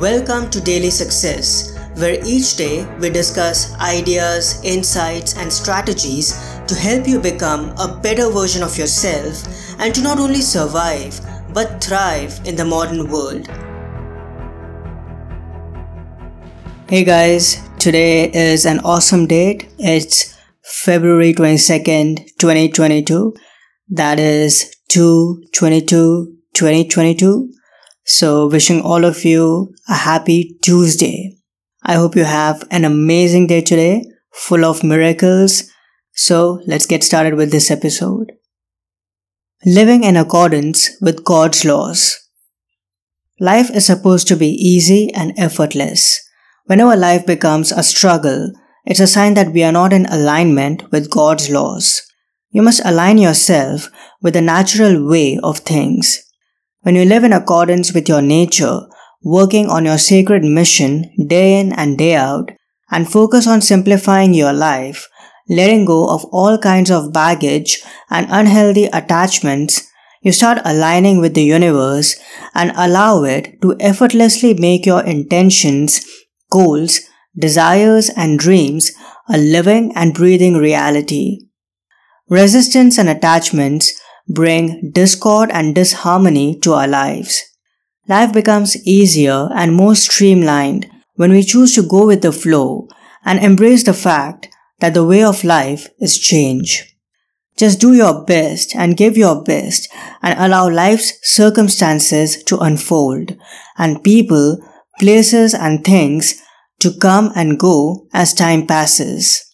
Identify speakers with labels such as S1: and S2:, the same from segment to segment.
S1: Welcome to Daily Success, where each day we discuss ideas, insights, and strategies to help you become a better version of yourself and to not only survive but thrive in the modern world. Hey guys, today is an awesome date. It's February 22nd, 2022. That is 2 22 2022. So, wishing all of you a happy Tuesday. I hope you have an amazing day today, full of miracles. So, let's get started with this episode. Living in accordance with God's laws. Life is supposed to be easy and effortless. Whenever life becomes a struggle, it's a sign that we are not in alignment with God's laws. You must align yourself with the natural way of things. When you live in accordance with your nature, working on your sacred mission day in and day out, and focus on simplifying your life, letting go of all kinds of baggage and unhealthy attachments, you start aligning with the universe and allow it to effortlessly make your intentions, goals, desires, and dreams a living and breathing reality. Resistance and attachments bring discord and disharmony to our lives. Life becomes easier and more streamlined when we choose to go with the flow and embrace the fact that the way of life is change. Just do your best and give your best and allow life's circumstances to unfold and people, places and things to come and go as time passes.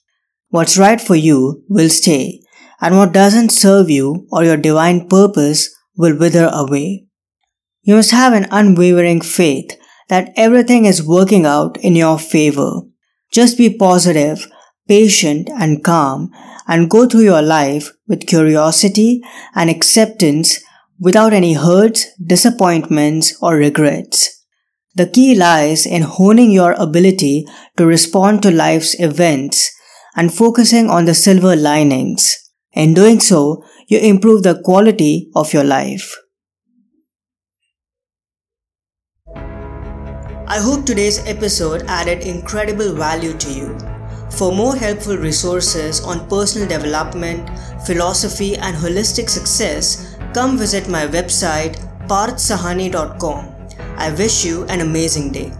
S1: What's right for you will stay and what doesn't serve you or your divine purpose will wither away. You must have an unwavering faith that everything is working out in your favor. Just be positive, patient, and calm, and go through your life with curiosity and acceptance without any hurts, disappointments, or regrets. The key lies in honing your ability to respond to life's events and focusing on the silver linings. In doing so, you improve the quality of your life. I hope today's episode added incredible value to you. For more helpful resources on personal development, philosophy, and holistic success, come visit my website parthsahani.com. I wish you an amazing day.